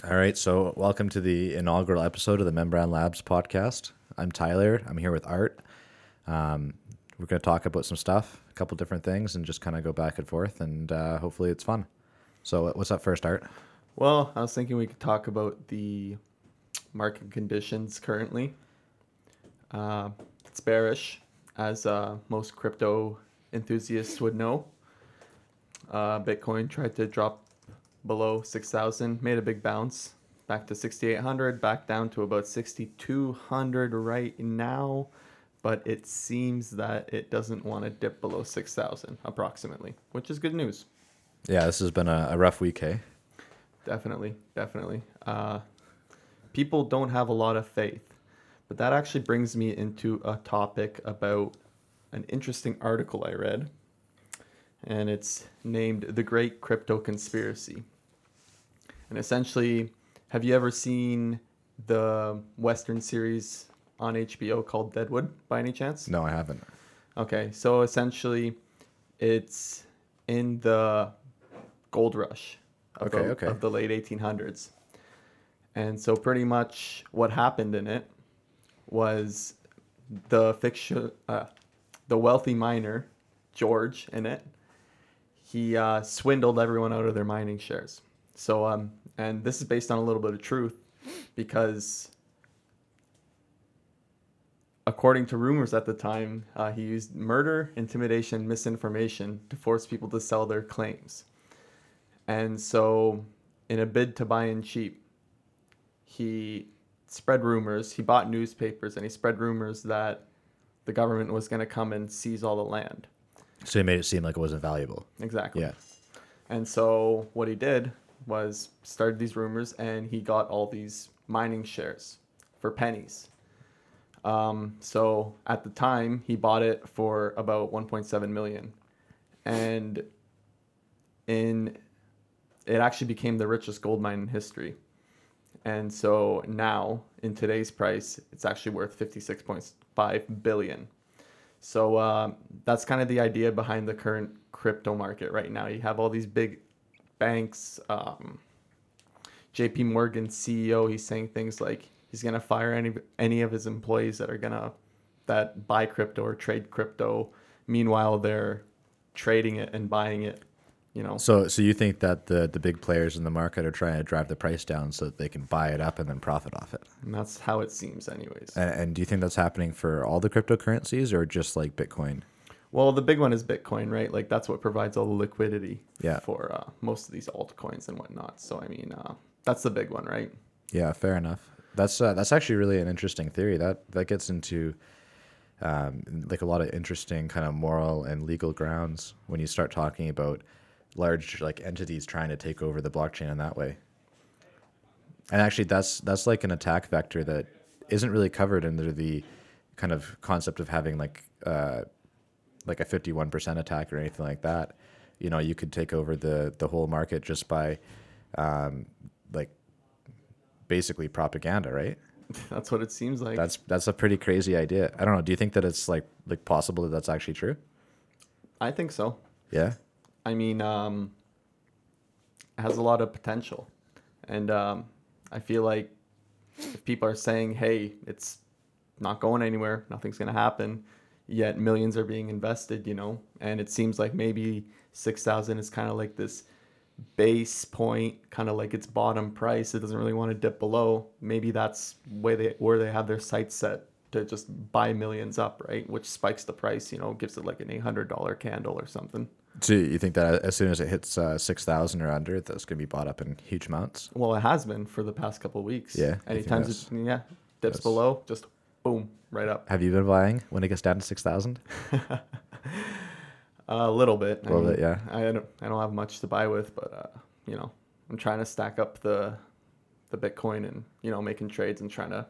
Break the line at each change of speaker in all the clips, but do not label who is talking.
All right, so welcome to the inaugural episode of the Membran Labs podcast. I'm Tyler. I'm here with Art. Um, we're going to talk about some stuff, a couple different things, and just kind of go back and forth, and uh, hopefully it's fun. So, what's up first, Art?
Well, I was thinking we could talk about the market conditions currently. Uh, it's bearish, as uh, most crypto enthusiasts would know. Uh, Bitcoin tried to drop below 6,000, made a big bounce back to 6,800, back down to about 6,200 right now. But it seems that it doesn't want to dip below 6,000 approximately, which is good news.
Yeah, this has been a, a rough week, hey?
Definitely, definitely. Uh, people don't have a lot of faith. But that actually brings me into a topic about an interesting article I read. And it's named The Great Crypto Conspiracy. And essentially, have you ever seen the Western series on HBO called Deadwood by any chance?
No, I haven't.
Okay, so essentially, it's in the gold rush of,
Okay,
the,
okay.
of the late 1800s. And so, pretty much what happened in it was the fiction, uh, the wealthy miner, George, in it, he uh, swindled everyone out of their mining shares. So, um, and this is based on a little bit of truth because according to rumors at the time, uh, he used murder, intimidation, misinformation to force people to sell their claims. And so, in a bid to buy in cheap, he spread rumors. He bought newspapers and he spread rumors that the government was going to come and seize all the land.
So he made it seem like it wasn't valuable.
Exactly.
Yeah.
And so what he did was started these rumors, and he got all these mining shares for pennies. Um, so at the time, he bought it for about 1.7 million, and in it actually became the richest gold mine in history. And so now, in today's price, it's actually worth 56.5 billion. So uh, that's kind of the idea behind the current crypto market right now. You have all these big banks. Um, J.P. Morgan CEO, he's saying things like he's gonna fire any any of his employees that are gonna that buy crypto or trade crypto. Meanwhile, they're trading it and buying it. You know,
So, so you think that the the big players in the market are trying to drive the price down so that they can buy it up and then profit off it?
and that's how it seems, anyways.
And, and do you think that's happening for all the cryptocurrencies or just like Bitcoin?
Well, the big one is Bitcoin, right? Like that's what provides all the liquidity
Yeah.
for uh, most of these altcoins and whatnot. So I mean, uh, that's the big one, right?
Yeah, fair enough. That's uh, that's actually really an interesting theory. That that gets into um, like a lot of interesting kind of moral and legal grounds when you start talking about large like entities trying to take over the blockchain in that way. And actually, that's that's like an attack vector that isn't really covered under the kind of concept of having like uh, like a fifty one percent attack or anything like that. You know, you could take over the the whole market just by um, like basically propaganda, right?
that's what it seems like.
That's that's a pretty crazy idea. I don't know. Do you think that it's like like possible that that's actually true?
I think so.
Yeah.
I mean, um, it has a lot of potential, and um, I feel like if people are saying, "Hey, it's not going anywhere, nothing's gonna happen," yet millions are being invested, you know, and it seems like maybe six thousand is kind of like this base point, kind of like its bottom price. It doesn't really want to dip below. Maybe that's where they where they have their sights set to just buy millions up, right? Which spikes the price, you know, gives it like an eight hundred dollar candle or something.
So you think that as soon as it hits uh, six thousand or under, that's going to be bought up in huge amounts?
Well, it has been for the past couple of weeks.
Yeah,
Anytime it yeah dips
that's-
below, just boom, right up.
Have you been buying when it gets down to six thousand?
a little bit.
A little bit, yeah.
I don't I don't have much to buy with, but uh, you know, I'm trying to stack up the the Bitcoin and you know making trades and trying to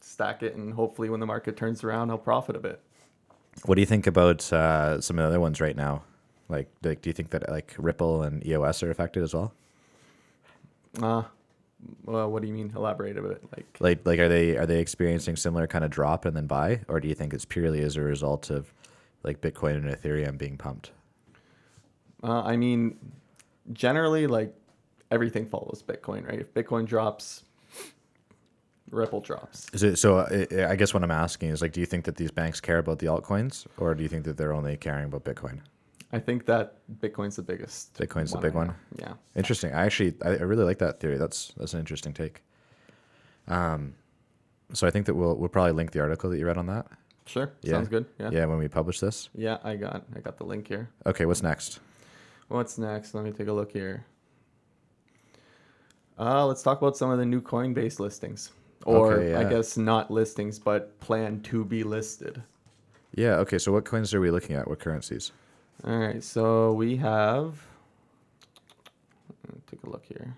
stack it and hopefully when the market turns around, I'll profit a bit.
What do you think about uh, some of the other ones right now? Like, like, do you think that like Ripple and EOS are affected as well?
Uh, well, what do you mean? Elaborate a bit. Like,
Like, like, are they are they experiencing similar kind of drop and then buy, or do you think it's purely as a result of like Bitcoin and Ethereum being pumped?
uh, I mean, generally, like everything follows Bitcoin, right? If Bitcoin drops, Ripple drops.
Is it so? uh, I I guess what I'm asking is like, do you think that these banks care about the altcoins, or do you think that they're only caring about Bitcoin?
I think that Bitcoin's the biggest.
Bitcoin's the big
right
one?
now. Yeah.
Interesting. I actually I, I really like that theory. That's that's an interesting take. Um, so I think that we'll we'll probably link the article that you read on that.
Sure.
Yeah.
Sounds good. Yeah.
Yeah, when we publish this.
Yeah, I got I got the link here.
Okay, what's next?
What's next? Let me take a look here. Uh, let's talk about some of the new Coinbase listings. Or
Okay,
I guess not listings, but plan to be listed.
Yeah. Okay. So what coins are we looking at? What currencies?
All right, so we have. Take a look here.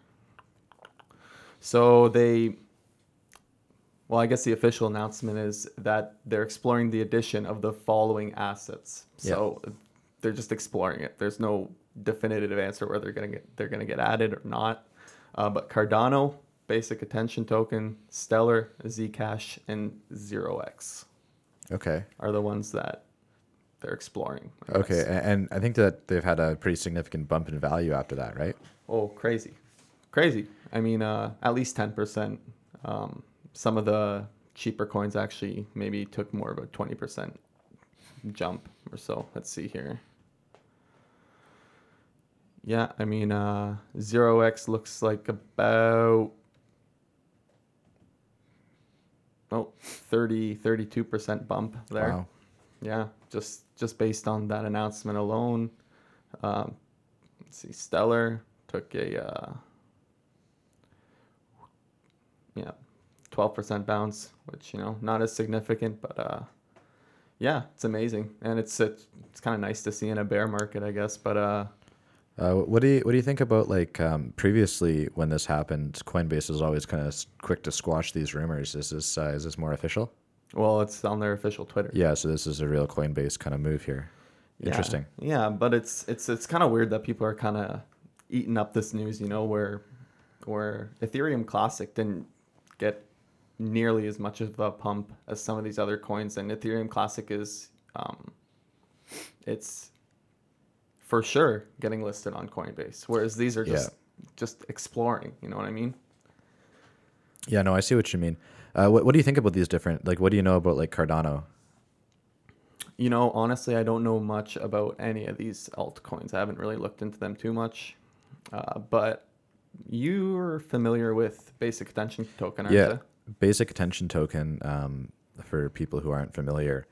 So they. Well, I guess the official announcement is that they're exploring the addition of the following assets. So they're just exploring it. There's no definitive answer whether they're gonna get they're gonna get added or not. Uh, but Cardano, Basic Attention Token, Stellar, Zcash, and Zero X
Okay.
are the ones that they're exploring.
Okay, and I think that they've had a pretty significant bump in value after that, right?
Oh, crazy, crazy. I mean, uh, at least ten percent. Um, some of the cheaper coins actually maybe took more of a twenty percent jump or so. Let's see here. Yeah, I mean, uh, zero X looks like about oh 30 32 percent bump there.
Wow.
Yeah, just just based on that announcement alone. Um, let's see, Stellar took a uh, yeah, twelve percent bounce, which you know not as significant, but uh, yeah, it's amazing, and it's it's, it's kind of nice to see in a bear market, I guess. But uh,
Uh, what do you what do you think about like um, previously when this happened? Coinbase was always kind of quick to squash these rumors. Is this uh, is this more official?
Well, it's on their official Twitter.
Yeah, so this is a real Coinbase kind of move here. Interesting.
Yeah, but it's it's it's kind of weird that people are kind of eating up this news, you know, where where Ethereum Classic didn't get nearly as much of a pump as some of these other coins, and Ethereum Classic is um, it's for sure getting listed on Coinbase, whereas these are just just exploring. You know what I mean?
Yeah, no, I see what you mean. Uh, what what do you think about these different? Like, what do you know about like Cardano?
You know, honestly, I don't know much about any of these altcoins. I haven't really looked into them too much. Uh, but you're familiar with Basic Attention Token, aren't
yeah,
you?
basic attention token. Um, for people who aren't familiar,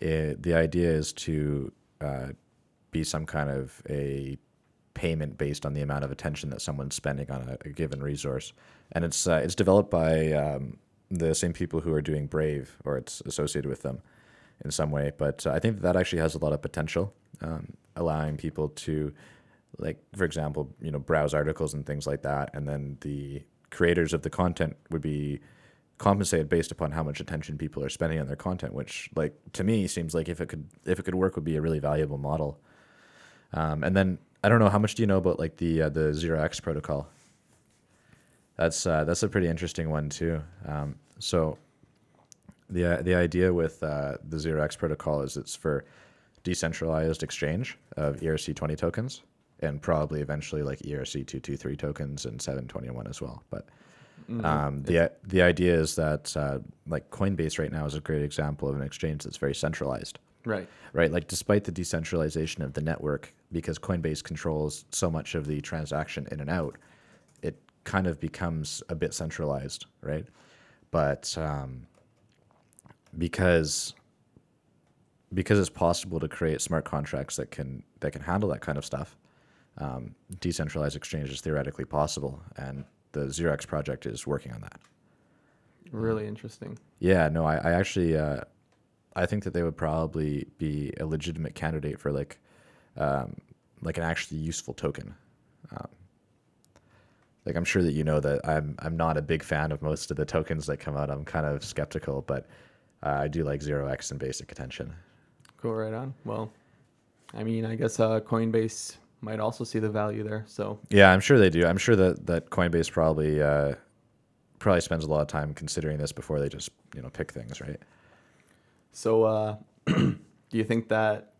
it, the idea is to uh, be some kind of a payment based on the amount of attention that someone's spending on a, a given resource, and it's uh, it's developed by um, the same people who are doing Brave, or it's associated with them in some way. But uh, I think that, actually has a lot of potential, um, allowing people to, like for example, you know, browse articles and things like that, and then the creators of the content would be compensated based upon how much attention people are spending on their content, which like to me seems like if it could if it could work would be a really valuable model. Um, and then I don't know how much do you know about like the uh, the zero X protocol. That's uh, that's a pretty interesting one too. Um, so the the idea with uh, the zero X protocol is it's for decentralized exchange of ERC twenty tokens and probably eventually like ERC two two three tokens and seven twenty one as well. But
Mm-hmm.
um, the the idea is that uh, like Coinbase right now is a great example of an exchange that's very centralized,
Right.
right? Like despite the decentralization of the network, because Coinbase controls so much of the transaction in and out, kind of becomes a bit centralized, right? But um, because because it's possible to create smart contracts that can that can handle that kind of stuff, um, decentralized exchange is theoretically possible, and the Zero X project is working on that.
Really interesting.
Yeah, no, I, I actually, uh, I think that they would probably be a legitimate candidate for like, um, like an actually useful token. Um, like I'm sure that you know that I'm I'm not a big fan of most of the tokens that come out. I'm kind of skeptical, but uh, I do like Zero X and Basic Attention.
Cool. Right on. Well, I mean, I guess uh, Coinbase might also see the value there. So
Yeah, I'm sure they do. I'm sure that that Coinbase probably uh, probably spends a lot of time considering this before they just you know pick things, right?
So, uh, do you think that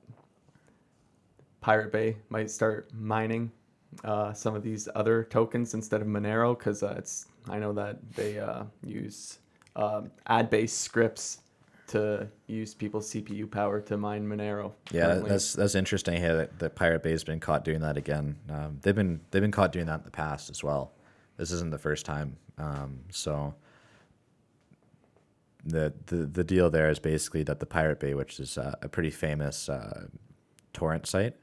Pirate Bay might start mining uh, some of these other tokens instead of Monero because uh, it's I know that they uh, use um ad-based scripts to use people's CPU power to mine Monero.
Yeah,
currently.
that's that's interesting. Here, that the Pirate Bay's been caught doing that again. Um, they've been they've been caught doing that in the past as well. This isn't the first time. Um, so the, the the deal there is basically that the Pirate Bay, which is uh, a pretty famous uh, torrent site,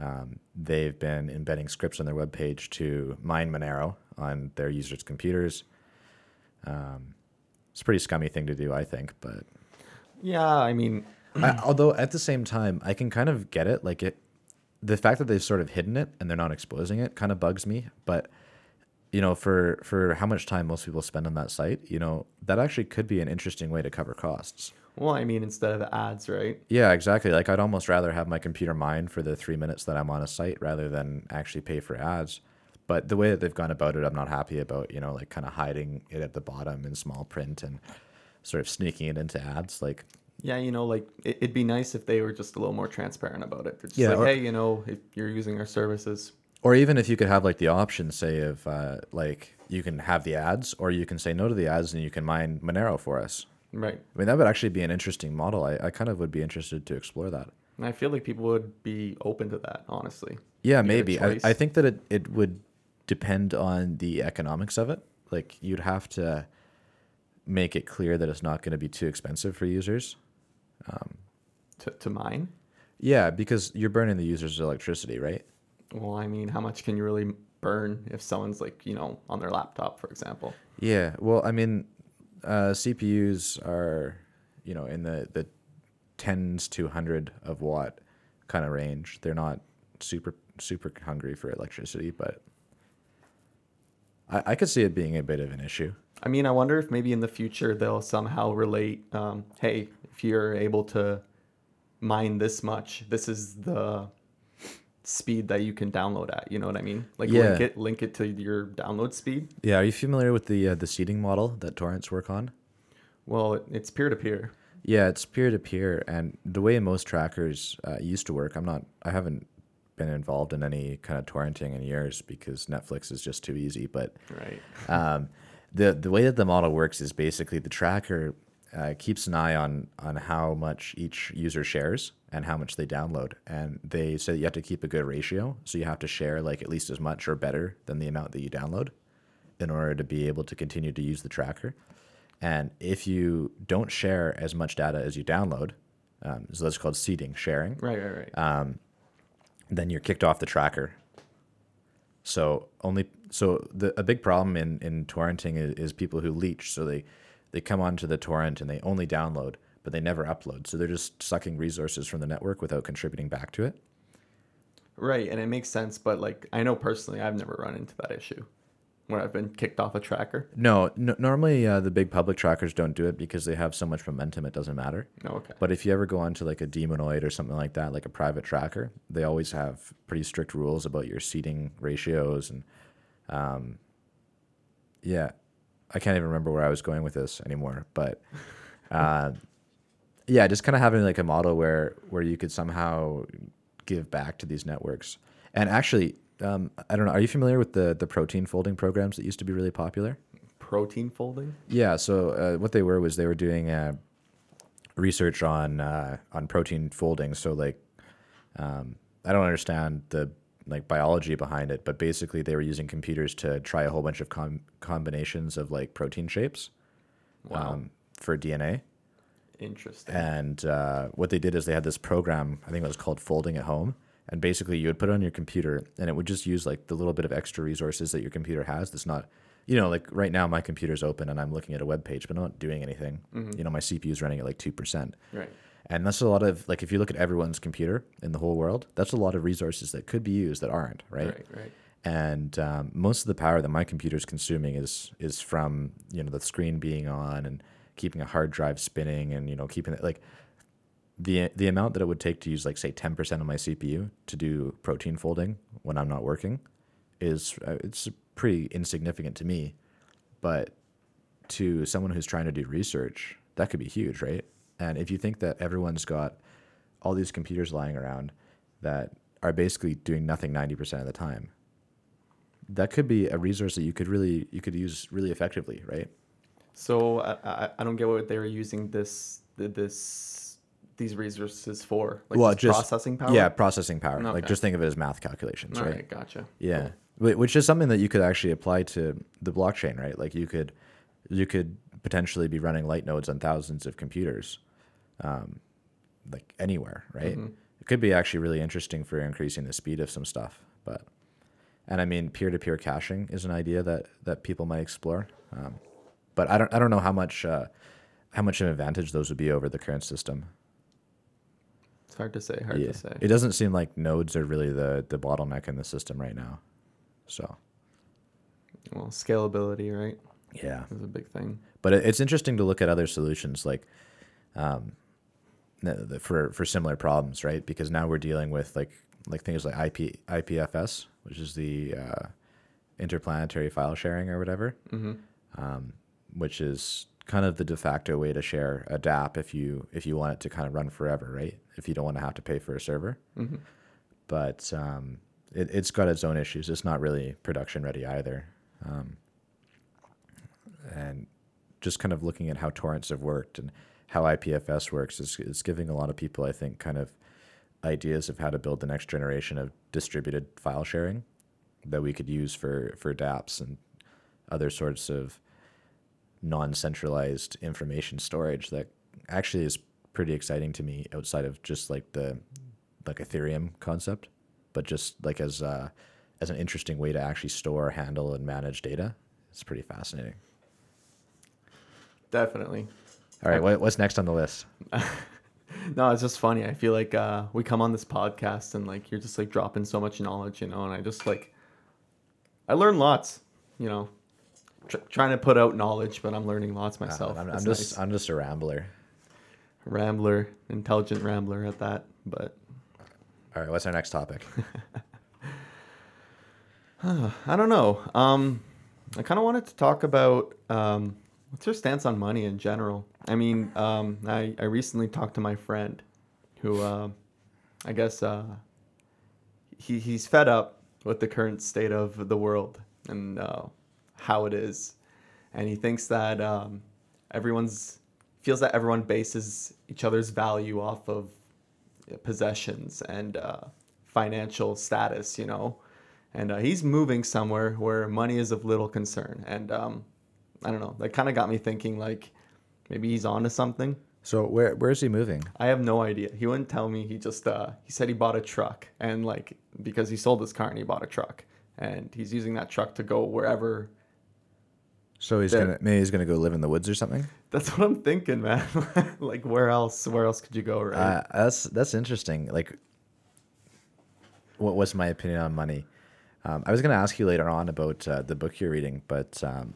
um, they've been embedding scripts on their webpage to mine Monero on their users' computers. Um, it's a pretty scummy thing to do, I think, but
yeah. I mean,
I, although at the same time, I can kind of get it. Like it, the fact that they've sort of hidden it and they're not exposing it kind of bugs me. But you know, for for how much time most people spend on that site, you know, that actually could be an interesting way to cover costs.
Well, I mean, instead of ads, right?
Yeah, exactly. Like I'd almost rather have my computer mined for the three minutes that I'm on a site rather than actually pay for ads. But the way that they've gone about it, I'm not happy about. You know, like kind of hiding it at the bottom in small print and sort of sneaking it into ads. Like
Yeah, you know, like it, it'd be nice if they were just a little more transparent about it. They're just
Yeah,
like,
or-
hey, you know, if you're using our services,
or even if you could have like the option say of uh, like you can have the ads or you can say no to the ads and you can mine monero for us
right?
i mean that would actually be an interesting model i, I kind of would be interested to explore that
And I feel like people would be open to that, honestly.
yeah maybe I. I think that it, it would depend on the economics of it like you'd have to make it clear that it's not going to be too expensive for users um,
To, to mine,
yeah because you're burning the users electricity right
well, I mean, how much can you really burn if someone's like, you know, on their laptop, for example?
Yeah, well, I mean, uh, CPUs are, you know, in the the tens to hundred of watt kind of range. They're not super super hungry for electricity, but I, I could see it being a bit of an issue.
I mean, I wonder if maybe in the future they'll somehow relate, um, hey, if you're able to mine this much, this is the speed that you can download at. You know what I mean? Like
Yeah.
link it, link it to your download speed.
Yeah, are you familiar with the uh, the seeding model that torrents work on?
Well, it's peer to peer.
Yeah, it's peer to peer, and the way most trackers uh, used to work, I'm not, I haven't been involved in any kind of torrenting in years because Netflix is just too easy. But
Right.
um, the the way that the model works is basically the tracker uh, keeps an eye on on how much each user shares and how much they download, and they say that you have to keep a good ratio. So you have to share like at least as much or better than the amount that you download, in order to be able to continue to use the tracker. And if you don't share as much data as you download, um, so that's called seeding sharing
Right, right, right.
um, then you're kicked off the tracker. So only so the a big problem in in torrenting is, is people who leech. So they they come onto the torrent and they only download, but they never upload. So they're just sucking resources from the network without contributing back to it.
right, and it makes sense, but like I know personally, I've never run into that issue where I've been kicked off a tracker.
No, no normally uh, the big public trackers don't do it because they have so much momentum it doesn't matter.
No, okay.
But if you ever go onto like a demonoid or something like that, like a private tracker, they always have pretty strict rules about your seeding ratios and, um, yeah, I can't even remember where I was going with this anymore. But, uh, yeah, just kind of having like a model where where you could somehow give back to these networks. And actually, um, I don't know. Are you familiar with the the protein folding programs that used to be really popular?
Protein folding.
Yeah. So uh, what they were was they were doing uh, research on uh, on protein folding. So like, um, I don't understand the like biology behind it, but basically they were using computers to try a whole bunch of com- combinations of like protein shapes
Wow.
um, for DNA.
Interesting.
And uh, what they did is they had this program, I think it was called Folding at Home. And basically, you would put it on your computer, and it would just use like the little bit of extra resources that your computer has. That's not, you know, like right now my computer's open and I'm looking at a web page, but I'm not doing anything. You know, my CPU is running at like two percent,
right.
And that's a lot of like if you look at everyone's computer in the whole world, that's a lot of resources that could be used that aren't, right?
Right. Right.
and um, most of the power that my computer is consuming is is from you know the screen being on and keeping a hard drive spinning and you know keeping it like the the amount that it would take to use like say 10% of my CPU to do protein folding when I'm not working is uh, it's pretty insignificant to me but to someone who's trying to do research that could be huge right and if you think that everyone's got all these computers lying around that are basically doing nothing 90% of the time. That could be a resource that you could really you could use really effectively, right?
So I, I, I don't get what they were using this this these resources for. Like
well,
just,
just
processing power.
Yeah, processing power. Like just think of it as math calculations, right?
right, gotcha.
Yeah, Wh- which is something that you could actually apply to the blockchain, right? Like you could, you could potentially be running light nodes on thousands of computers, um, like anywhere, right?
Mhm.
It could be actually really interesting for increasing the speed of some stuff, but, and I mean, peer-to-peer caching is an idea that that people might explore, um, but I don't, I don't know how much, uh, how much of an advantage those would be over the current system.
It's hard to say. Hard
yeah,
to say.
it doesn't seem like nodes are really the the bottleneck in the system right now, so.
well, scalability, right,
Yeah,
is a big thing.
but it, it's interesting to look at other solutions like um, for for similar problems, right? Because now we're dealing with like like things like IP IPFS, which is the uh, interplanetary file sharing or whatever,
hmm
um, which is kind of the de facto way to share a DApp if you if you want it to kind of run forever, right? If you don't want to have to pay for a server,
hmm
but um, it, it's got its own issues. It's not really production ready either. Um, and just kind of looking at how torrents have worked and how IPFS works is, is giving a lot of people, I think, kind of ideas of how to build the next generation of distributed file sharing that we could use for, for dApps and other sorts of non-centralized information storage that actually is pretty exciting to me outside of just like the like Ethereum concept, but just like as uh, as an interesting way to actually store, handle, and manage data. It's pretty fascinating.
Definitely.
All right, what, what's next on the list?
No, it's just funny. I feel like uh, we come on this podcast and like you're just like dropping so much knowledge, you know, and I just like I learn lots, you know, tr- trying to put out knowledge, but I'm learning lots myself.
Uh, I'm, I'm just
nice.
I'm just a rambler.
rambler, intelligent rambler at that. But
All right, what's our next topic?
I don't know. Um, I kind of wanted to talk about um, what's your stance on money in general. I mean, um, I I recently talked to my friend, who uh, I guess uh, he he's fed up with the current state of the world and uh, how it is, and he thinks that um, everyone's feels that everyone bases each other's value off of possessions and uh, financial status, you know. And uh, he's moving somewhere where money is of little concern. And um, I don't know, that kind of got me thinking like maybe he's on to something.
So where where is he moving?
I have no idea. He wouldn't tell me. He just uh, he said he bought a truck and like because he sold his car and he bought a truck and he's using that truck to go wherever.
So he's
Then-
gonna maybe he's gonna go live in the woods or something.
That's what I'm thinking, man. like where else? Where else could you go, right?
Uh, that's that's interesting. Like, what was my opinion on money? Um, I was going to ask you later on about uh, the book you're reading, but um,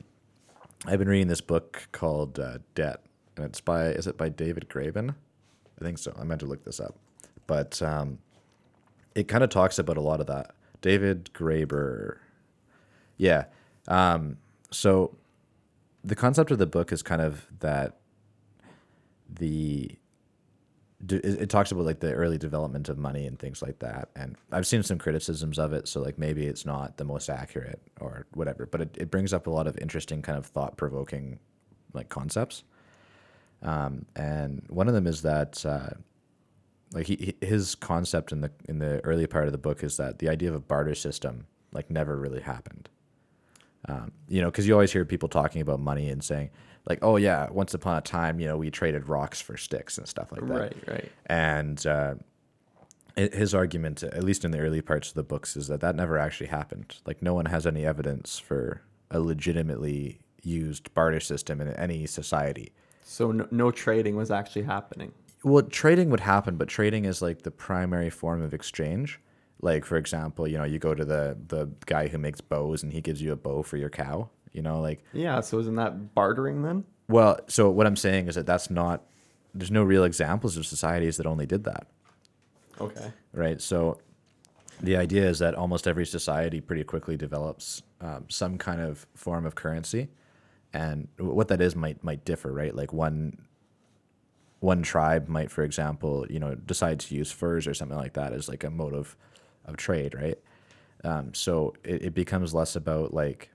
I've been reading this book called uh, Debt, and it's by is it by David Graeber? I think so. I meant to look this up, but um, it kind of talks about a lot of that. David Graeber, yeah. Um, so the concept of the book is kind of that the it, talks about like the early development of money and things like that. And i've seen some criticisms of it so like maybe it's not the most accurate or whatever but it, it brings up a lot of interesting kind of thought-provoking like concepts. Um, and one of them is that uh, like he- his concept in the in the early part of the book is that the idea of a barter system like never really happened. Um, you know, because you always hear people talking about money and saying, like, oh yeah, once upon a time, you know, we traded rocks for sticks and stuff like that.
right, right.
And uh, his argument, at least in the early parts of the books, is that that never actually happened. Like, no one has any evidence for a legitimately used barter system in any society.
So no, no trading was actually happening.
Well, trading would happen, but trading is like the primary form of exchange. Like, for example, you know, you go to the the guy who makes bows and he gives you a bow for your cow. You know, like
Yeah. So isn't that bartering then?
Well, so what I'm saying is that that's not. There's no real examples of societies that only did that,
Okay.
right? So, the idea is that almost every society pretty quickly develops um, some kind of form of currency, and what that is might might differ, right? Like one one tribe might, for example, you know, decide to use furs or something like that as like a mode of of trade, right? Um, so it, it becomes less about like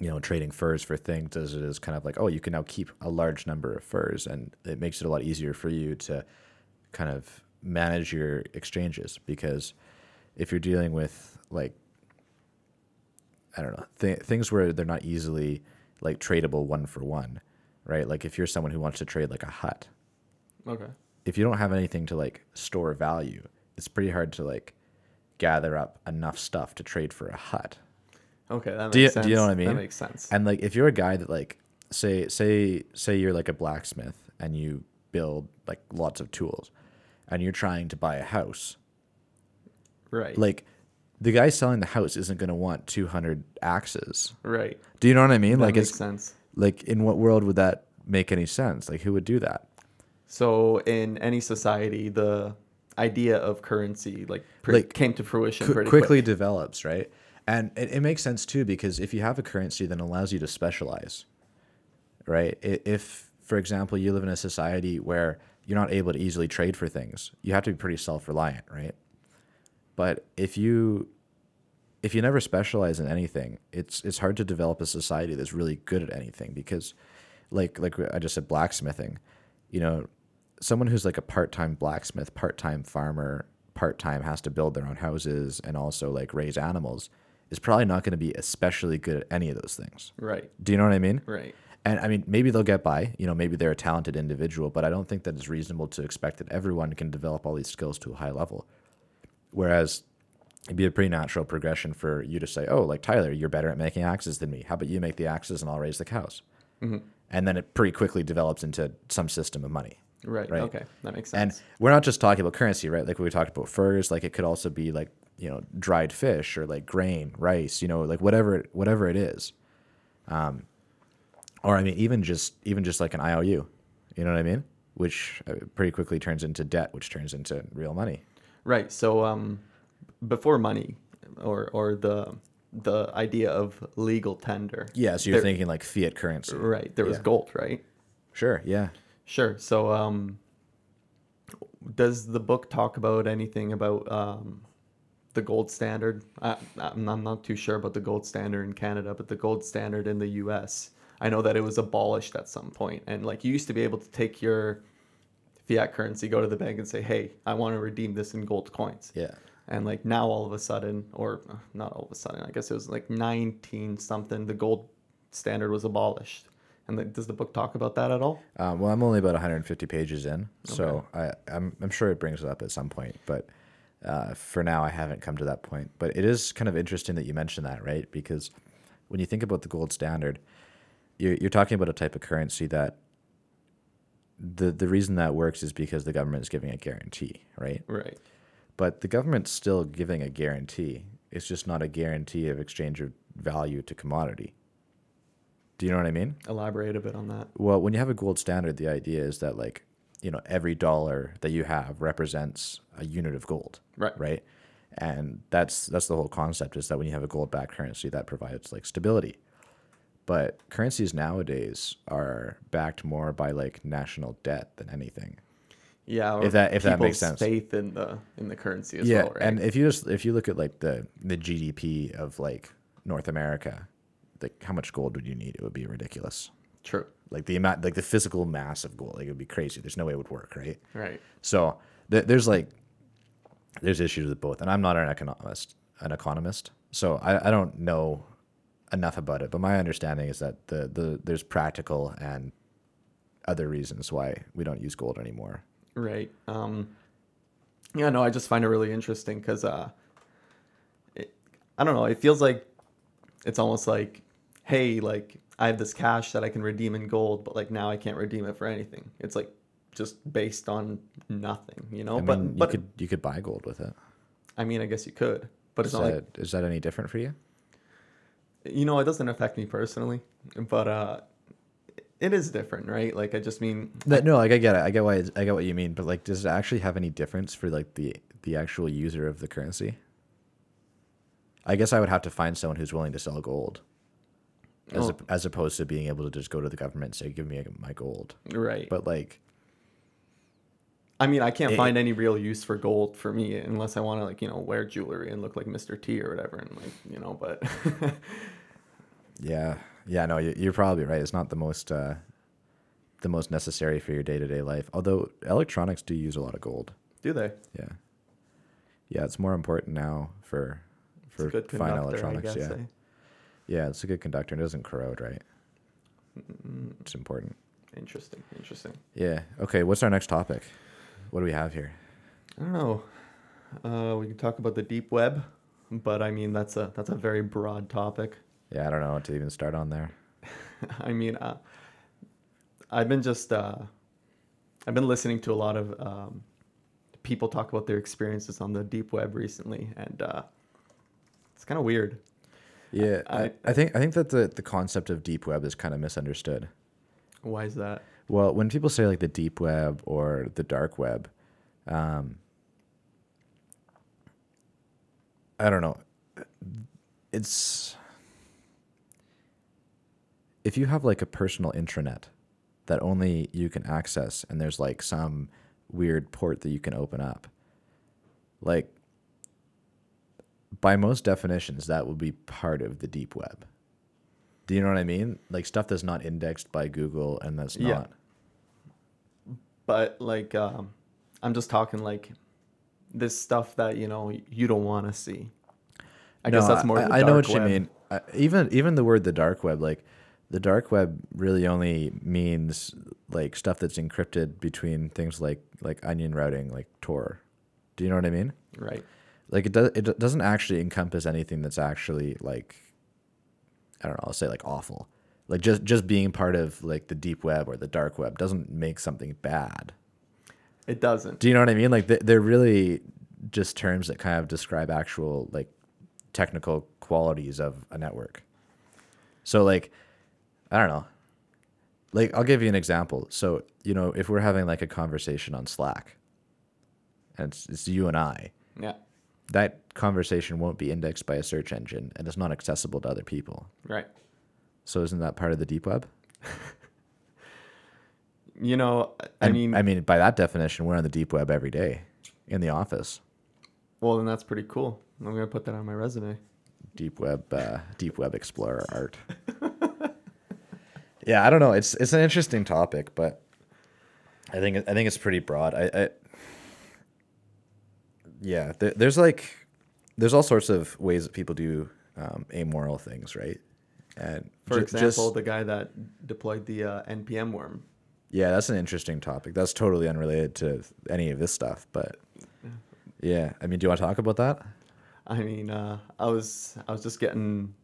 you know trading furs for things as it is kind of like oh you can now keep a large number of furs and it makes it a lot easier for you to kind of manage your exchanges because if you're dealing with like I don't know th- things where they're not easily like tradable one for one, right? Like if you're someone who wants to trade like a hut,
Okay.
if you don't have anything to like store value, it's pretty hard to like gather up enough stuff to trade for a hut.
Okay, that makes
Do you,
sense.
do you know what I mean?
That makes sense.
And like if you're a guy that like say say say you're like a blacksmith and you build like lots of tools and you're trying to buy a house,
right.
like the guy selling the house isn't going to want 200 axes.
right.
Do you know what I mean?
That
like
makes
it's
sense.
like in what world would that make any sense? Like who would do that?
So in any society, the idea of currency like, pre-
Like,
came to fruition
Qu-
pretty
quickly
quick.
develops, right? And it, it makes sense too because if you have a currency, then it allows you to specialize, right? If, for example, you live in a society where you're not able to easily trade for things, you have to be pretty self-reliant, right? But if you if you never specialize in anything, it's it's hard to develop a society that's really good at anything because, like like I just said, blacksmithing, you know, someone who's like a part-time blacksmith, part-time farmer, part-time has to build their own houses and also like raise animals is probably not going to be especially good at any of those things.
right.
Do you know what I mean?
Right.
And I mean, maybe they'll get by. You know, maybe they're a talented individual, but I don't think that it's reasonable to expect that everyone can develop all these skills to a high level. Whereas it'd be a pretty natural progression for you to say, "Oh, like Tyler, you're better at making axes than me. How about you make the axes and I'll raise the cows?" Mm-hmm. And then it pretty quickly develops into some system of money.
Right.
Right.
Okay. That makes sense.
And we're not just talking about currency, right? Like we talked about furs. Like it could also be like you know dried fish or like grain, rice. You know, like whatever whatever it is. Um, or I mean, even just even just like an IOU. You know what I mean? Which uh, pretty quickly turns into debt, which turns into real money.
Right. So um, before money, or or the the idea of legal tender.
Yeah. So you're
There-
thinking like fiat currency.
Right. There was
Yeah.
gold. Right.
Sure. Yeah.
Sure. So um, does the book talk about anything about um, the gold standard? I, I'm I'm not too sure about the gold standard in Canada, but the gold standard in the U.S. I know that it was abolished at some point, and like you used to be able to take your fiat currency, go to the bank, and say, "Hey, I want to redeem this in gold coins."
Yeah.
And like now, all of a sudden, or uh, not all of a sudden, I guess it was like 19 something, the gold standard was abolished. And like, does the book talk about that at all?
Um, well, I'm only about 150 pages in, so I, I'm I'm sure it brings it up at some point, but uh, for now I haven't come to that point. But it is kind of interesting that you mentioned that, right? Because when you think about the gold standard, you're you're talking about a type of currency that the the reason that works is because the government is giving a guarantee, right?
Right.
But the government's still giving a guarantee. It's just not a guarantee of exchange of value to commodity. Do you know what I mean?
Elaborate a bit on that.
Well, when you have a gold standard, the idea is that like, you know, every dollar that you have represents a unit of gold,
Right.
right? And that's that's the whole concept is that when you have a gold backed currency that provides like stability. But currencies nowadays are backed more by like national debt than anything.
Yeah.
If that- if that makes sense.
Faith in the in the currency as
yeah,
well, right?
and if you just if you look at like the the GDP of like North America, like how much gold would you need? It would be ridiculous.
True.
Like the amount, like the physical mass of gold, like it would be crazy. There's no way it would work, right?
Right.
So th- there's like there's issues with both, and I'm not an economist, an economist, so I, I don't know enough about it. But my understanding is that the the there's practical and other reasons why we don't use gold anymore.
Right. Um, yeah, no, I just find it really interesting because uh, it, I don't know. It feels like it's almost like, hey, like I have this cash that I can redeem in gold, but like now I can't redeem it for anything. It's like just based on nothing, you know.
I
but
you
but
could you could buy gold with it.
I mean, I guess you could, but
Is
it's not
that
like
is that any different for you?
you know, it doesn't affect me personally, but uh, it is different, right? Like I just mean,
That, no, like I get it. I get why it's- I get what you mean, but like, does it actually have any difference for like the the actual user of the currency? I guess I would have to find someone who's willing to sell gold, as
Oh.
op- as opposed to being able to just go to the government and say, "Give me my gold."
right?
But like,
I mean, I can't
It-
find any real use for gold for me unless I want to like you know wear jewelry and look like Mr. T or whatever, and like you know. But
Yeah, yeah, no, you- you're probably right. It's not the most uh, the most necessary for your day to day life. Although electronics do use a lot of gold.
do they?
Yeah, yeah, it's more important now for for fine
conductor,
electronics.
I guess.
yeah,
eh?
Yeah, it's a good conductor. and It doesn't corrode, right?
Mm,
It's important.
Interesting. Interesting.
Yeah. Okay. What's our next topic? What do we have here?
I don't know. Uh, we can talk about the deep web, but I mean that's a that's a very broad topic.
Yeah, I don't know what to even start on there.
I mean, uh, I've been just uh, I've been listening to a lot of um, people talk about their experiences on the deep web recently, and uh, it's kind of weird.
Yeah, I,
I-
think I think that the the concept of deep web is kind of misunderstood.
Why is that?
Well, when people say like the deep web or the dark web, um, I don't know. It's if you have like a personal intranet that only you can access, and there's like some weird port that you can open up, like by most definitions, that would be part of the deep web. Do you know what I mean? Like stuff that's not indexed by Google and that's
Yeah.
not.
But like, um, I'm just talking like this stuff that you know you don't want to see. I guess that's more.
I, I know what you mean. Uh, even even the word the dark web, like the dark web, really only means like stuff that's encrypted between things like like onion routing, like Tor. Do you know what I mean?
Right.
Like it does. It doesn't actually encompass anything that's actually like I don't know. I'll say like awful. Like just just being part of like the deep web or the dark web doesn't make something bad.
It doesn't.
Do you know what I mean? Like they- they're really just terms that kind of describe actual like technical qualities of a network. So like I don't know. Like I'll give you an example. So, you know, if we're having like a conversation on Slack and it's, it's you and I,
Yeah.
That conversation won't be indexed by a search engine and it's not accessible to other people.
Right.
So isn't that part of the deep web?
You know, I
And-
mean,
I mean by that definition, we're on the deep web every day in the office.
well, then that's pretty cool. I'm gonna put that on my resume.
deep web uh, deep web explorer art yeah i don't know it's it's an interesting topic but i think i think it's pretty broad i, I yeah there, there's like there's all sorts of ways that people do um, amoral things right and
For
ju-
example,
just-
the guy that deployed the uh, npm worm.
yeah that's an interesting topic that's totally unrelated to any of this stuff but yeah i mean do you want to talk about that
I mean, uh, I was I was just getting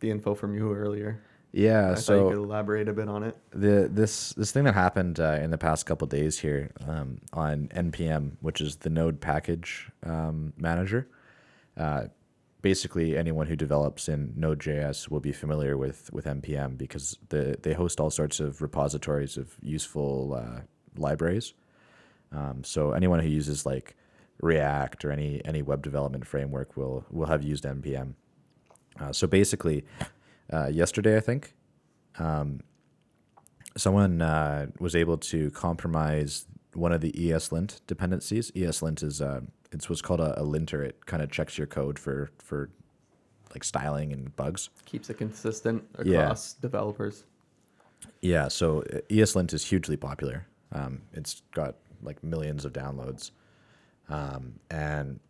the info from you earlier.
Yeah
I
so
thought you could elaborate a bit on it.
the this this thing that happened uh, in the past couple days here um, on npm which is the node package um, manager uh, basically anyone who develops in node.js will be familiar with with npm because the, they host all sorts of repositories of useful uh, libraries um, so anyone who uses like react or any any web development framework will will have used npm uh, so basically uh, yesterday i think someone uh, was able to compromise one of the ESLint dependencies. ESLint is uh, it's what's called a, a linter. It kind of checks your code for for like styling and bugs.
Keeps it consistent
Yeah.
across developers.
Yeah, so uh, ESLint is hugely popular. Um, it's got like millions of downloads, um, and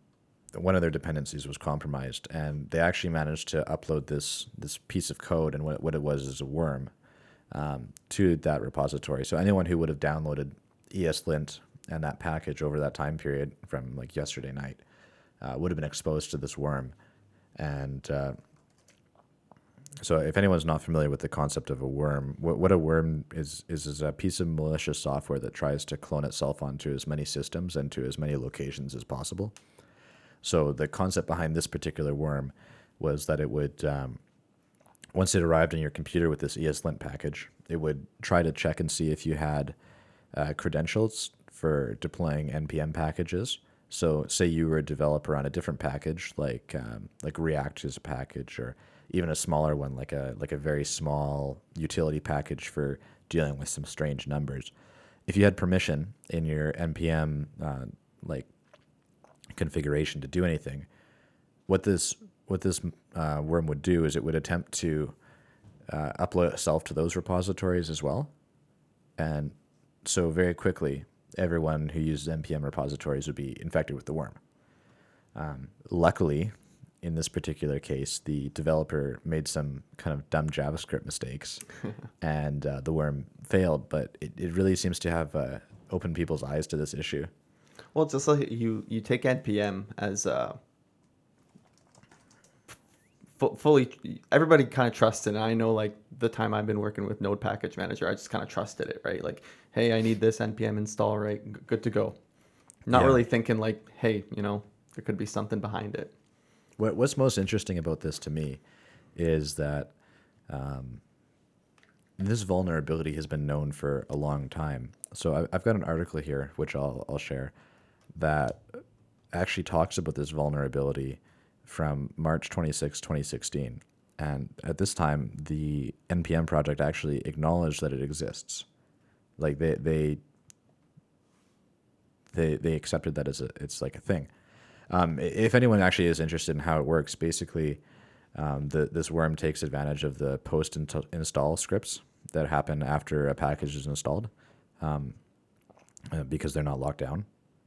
one of their dependencies was compromised, and they actually managed to upload this this piece of code, and what what it was is a worm um, to that repository. So anyone who would have downloaded ESLint and that package over that time period from like yesterday night uh, would have been exposed to this worm, and uh, so, if anyone's not familiar with the concept of a worm, what, what a worm is, is is a piece of malicious software that tries to clone itself onto as many systems and to as many locations as possible. So, the concept behind this particular worm was that it would, um, once it arrived on your computer with this ESLint package, it would try to check and see if you had uh, credentials for deploying npm packages. So, say you were a developer on a different package, like um, like React is a package, or even a smaller one, like a like a very small utility package for dealing with some strange numbers. if you had permission in your npm uh, like configuration to do anything, what this what this uh, worm would do is it would attempt to uh, upload itself to those repositories as well, and so very quickly everyone who uses npm repositories would be infected with the worm. Um, luckily, in this particular case, the developer made some kind of dumb JavaScript mistakes, and uh, the worm failed. But it, it really seems to have uh, opened people's eyes to this issue.
Well, just like you you take npm as uh, fu- fully everybody kind of trusts it. And I know like the time I've been working with Node Package Manager, I just kind of trusted it, right? Like, hey, I need this npm install, right? G- Good to go. Not
Yeah.
really thinking like, hey, you know, there could be something behind it.
What, what's most interesting about this to me is that um, this vulnerability has been known for a long time. So I've got an article here, which I'll, I'll share, that actually talks about this vulnerability from March 26, 2016. And at this time, the NPM project actually acknowledged that it exists. Like they, they, they, they accepted that as a, it's like a thing. Um, if anyone actually is interested in how it works, basically, um, the, this worm takes advantage of the post install scripts that happen after a package is installed um, uh, because they're not locked down.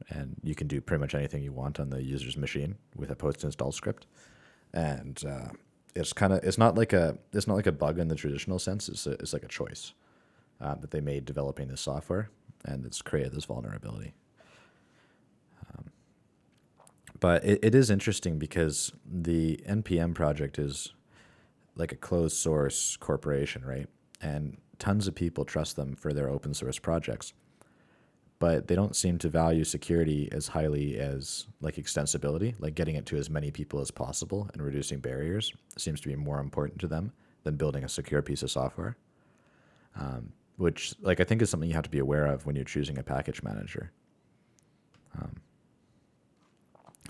And you can do pretty much anything you want on the user's machine with a post install script. And uh, it's kind of it's not like a it's not like a bug in the traditional sense. It's a, it's like a choice uh, that they made developing this software, and it's created this vulnerability but it, it is interesting because the npm project is like a closed source corporation right and tons of people trust them for their open source projects but they don't seem to value security as highly as like extensibility. Like getting it to as many people as possible and reducing barriers seems to be more important to them than building a secure piece of software um, which like i think is something you have to be aware of when you're choosing a package manager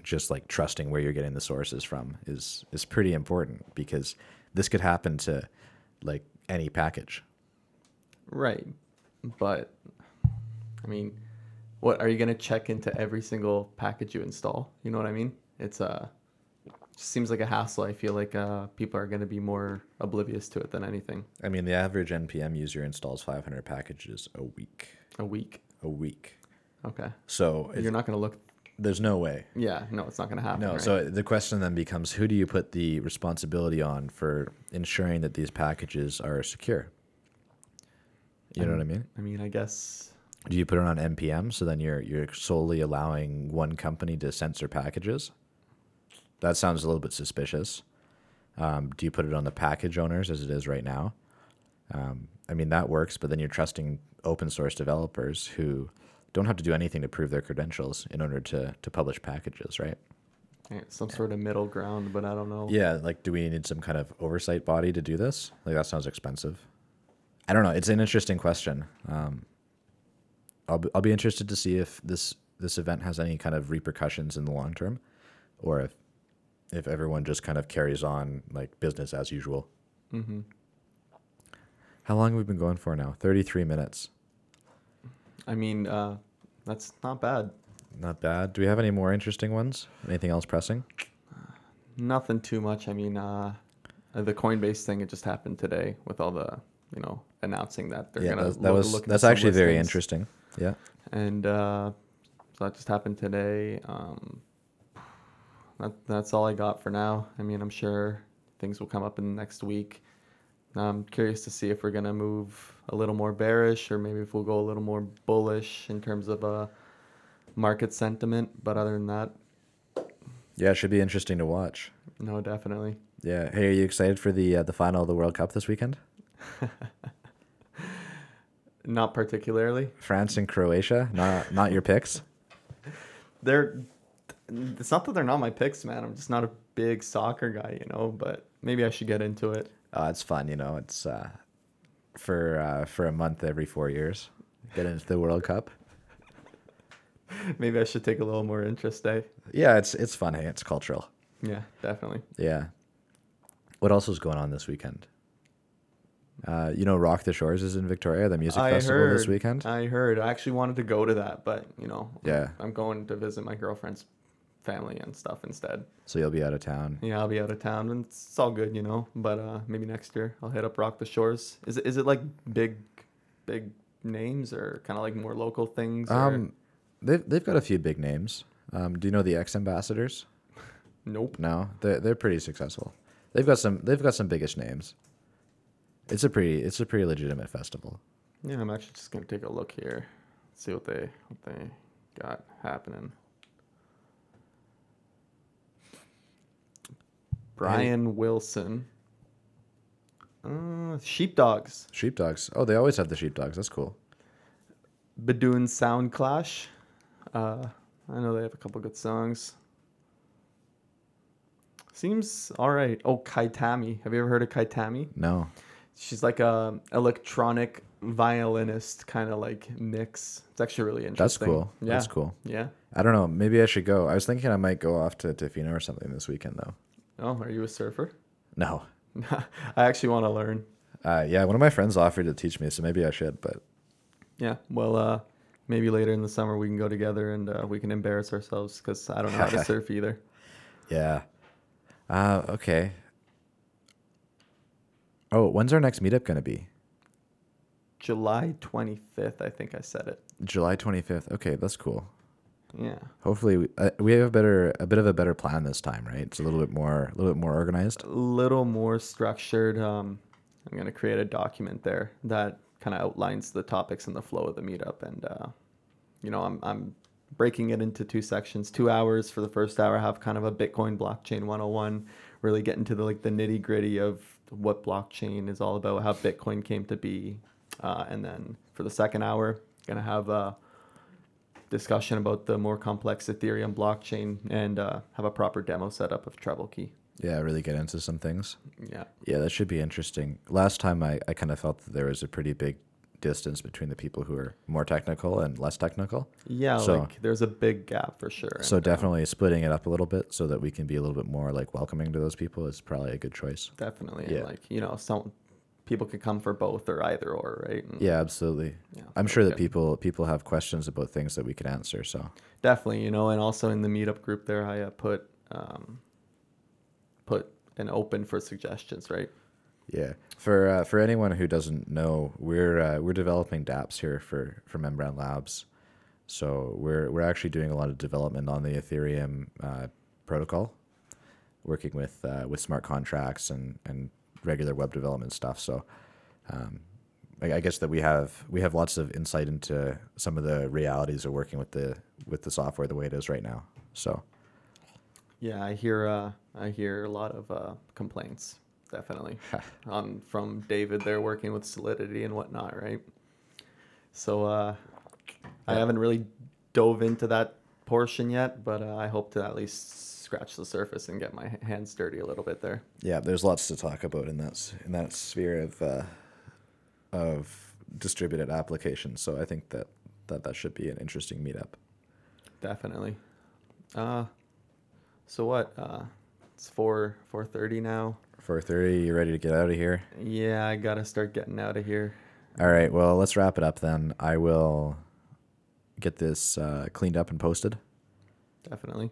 just like trusting where you're getting the sources from is is pretty important because this could happen to like any package.
Right. But I mean, what are you going to check into every single package you install? You know what I mean? It's uh just seems like a hassle. I feel like uh people are going to be more oblivious to it than anything.
I mean, the average npm user installs 500 packages a week.
A week.
A week.
Okay.
So
You're not going to look
there's no way.
Yeah, no, it's not going to happen.
No.
right?
So the question then becomes, who do you put the responsibility on for ensuring that these packages are secure? You know what I mean?
I mean, I guess
Do you put it on npm so then you're you're solely allowing one company to censor packages? That sounds a little bit suspicious. Um, do you put it on the package owners as it is right now? Um, I mean that works, but then you're trusting open source developers who don't have to do anything to prove their credentials in order to to publish packages, right?
some sort of middle ground, but I don't know.
Yeah, like do we need some kind of oversight body to do this? Like that sounds expensive. I don't know. It's an interesting question. Um, I'll be, I'll be interested to see if this this event has any kind of repercussions in the long term, or if if everyone just kind of carries on like business as usual.
hmm
How long have we been going for now? Thirty three minutes.
I mean, uh, that's not bad.
Not bad. Do we have any more interesting ones? Anything else pressing?
Nothing too much. I mean, uh, the Coinbase thing it just happened today with all the you know announcing that they're
yeah,
gonna
that, that was
look into
that's
some
actually very interesting. Yeah.
and uh, so that just happened today. Um, that, that's all I got for now. I mean, I'm sure things will come up in the next week. I'm curious to see if we're gonna move a little more bearish or maybe if we'll go a little more bullish in terms of uh, market sentiment. But other than that,
Yeah, it should be interesting to watch.
no, definitely.
Yeah. Hey, are you excited for the uh, the final of the World Cup this weekend?
Not particularly.
France and Croatia, not not your picks.
They're. It's not that they're not my picks, man. I'm just not a big soccer guy, you know. But maybe I should get into it.
Oh, it's fun, you know. It's uh, for uh, for a month every four years. Get into the World Cup.
Maybe I should take a little more interest, eh?
Yeah, it's it's fun. Hey, it's cultural.
Yeah, definitely.
Yeah. What else was going on this weekend? Uh, you know, Rock the Shores is in Victoria, the music
I
festival
heard
this weekend.
I heard. I actually wanted to go to that, but you know,
Yeah.
I'm going to visit my girlfriend's family and stuff instead.
so you'll be out of town.
Yeah, I'll be out of town, and it's all good, you know. But uh, maybe next year I'll hit up Rock the Shores. Is it is it like big, big names or kind of like more local things? or-
Um, they've they've got a few big names. Um, do you know the X Ambassadors?
nope.
No, they're they're pretty successful. They've got some they've got some biggish names. It's a pretty it's a pretty legitimate festival.
Yeah, I'm actually just gonna take a look here, see what they what they got happening. Brian Wilson. Uh, sheepdogs.
Sheepdogs. Oh, they always have the sheepdogs. That's cool.
Bedouin Sound Clash. Uh, I know they have a couple good songs. Seems all right. Oh, Kytami. Have you ever heard of Kytami?
No.
She's like a electronic violinist kind of like mix. It's actually really interesting.
That's cool.
Yeah.
That's cool.
Yeah.
I don't know. Maybe I should go. I was thinking I might go off to Tofino or something this weekend though.
Oh, are you a surfer?
No.
I actually want to learn.
Uh, yeah, one of my friends offered to teach me, so maybe I should. But
Yeah. Well, uh, maybe later in the summer we can go together and uh, we can embarrass ourselves because I don't know how to surf either.
yeah. Uh, okay. Oh, when's our next meetup gonna be?
July 25th, I think I said it.
July twenty fifth. Okay, that's cool.
Yeah.
Hopefully, we, uh, we have a better, a bit of a better plan this time, right? It's a little bit more, a little bit more organized.
a little more structured. Um, I'm gonna create a document there that kind of outlines the topics and the flow of the meetup, and uh, you know, I'm I'm breaking it into two sections. Two hours for the first hour, have kind of a Bitcoin blockchain 101, really get into the like the nitty gritty of what blockchain is all about, how Bitcoin came to be, uh, and then for the second hour, gonna have a discussion about the more complex Ethereum blockchain and uh, have a proper demo setup of Treble Key.
Yeah, really get into some things.
Yeah.
Yeah, that should be interesting. Last time, I, I kind of felt that there was a pretty big distance between the people who are more technical and less technical.
Yeah,
So-
like there's a big gap for sure.
So
and, uh,
definitely splitting it up a little bit so that we can be a little bit more like welcoming to those people is probably a good choice.
definitely, and,
yeah.
like you know, some people could come for both or either or, right? And,
Yeah, absolutely.
yeah,
I'm sure that
good.
people people have questions about things that we could answer. So
definitely, you know, and also in the meetup group there, I uh, put um, put an open for suggestions, right?
yeah, for uh, for anyone who doesn't know, we're uh, we're developing DApps here for for Membrane Labs. So we're we're actually doing a lot of development on the Ethereum uh, protocol, working with uh, with smart contracts and and regular web development stuff. So. Um, I I guess that we have we have lots of insight into some of the realities of working with the with the software the way it is right now. So
Yeah, I hear uh, I hear a lot of uh, complaints, definitely, um, from David. They're working with Solidity and whatnot, right? So uh, I haven't really dove into that portion yet, but uh, I hope to at least scratch the surface and get my hands dirty a little bit there.
yeah, there's lots to talk about in that in that sphere of uh, of distributed applications. So I think that that that should be an interesting meetup.
Definitely. Uh, so what? Uh, it's four four thirty now.
Four thirty, you ready to get out of here?
Yeah, I gotta start getting out of here.
All right. Well, let's wrap it up then. I will get this uh, cleaned up and posted.
Definitely.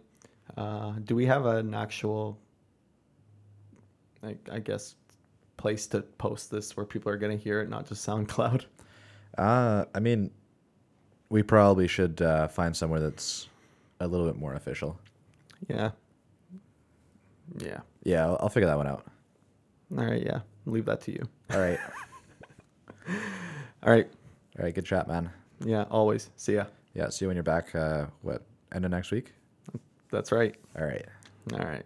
Uh, do we have an actual, I, I guess, place to post this where people are going to hear it, not just SoundCloud?
Uh, I mean, we probably should uh, find somewhere that's a little bit more official.
Yeah. Yeah.
Yeah, I'll, I'll figure that one out.
All right. Yeah. Leave that to you.
All right.
All right.
All right. Good chat, man.
Yeah. Always. See ya.
Yeah. See you when you're back. Uh, what? End of next week?
That's right.
All right.
All right.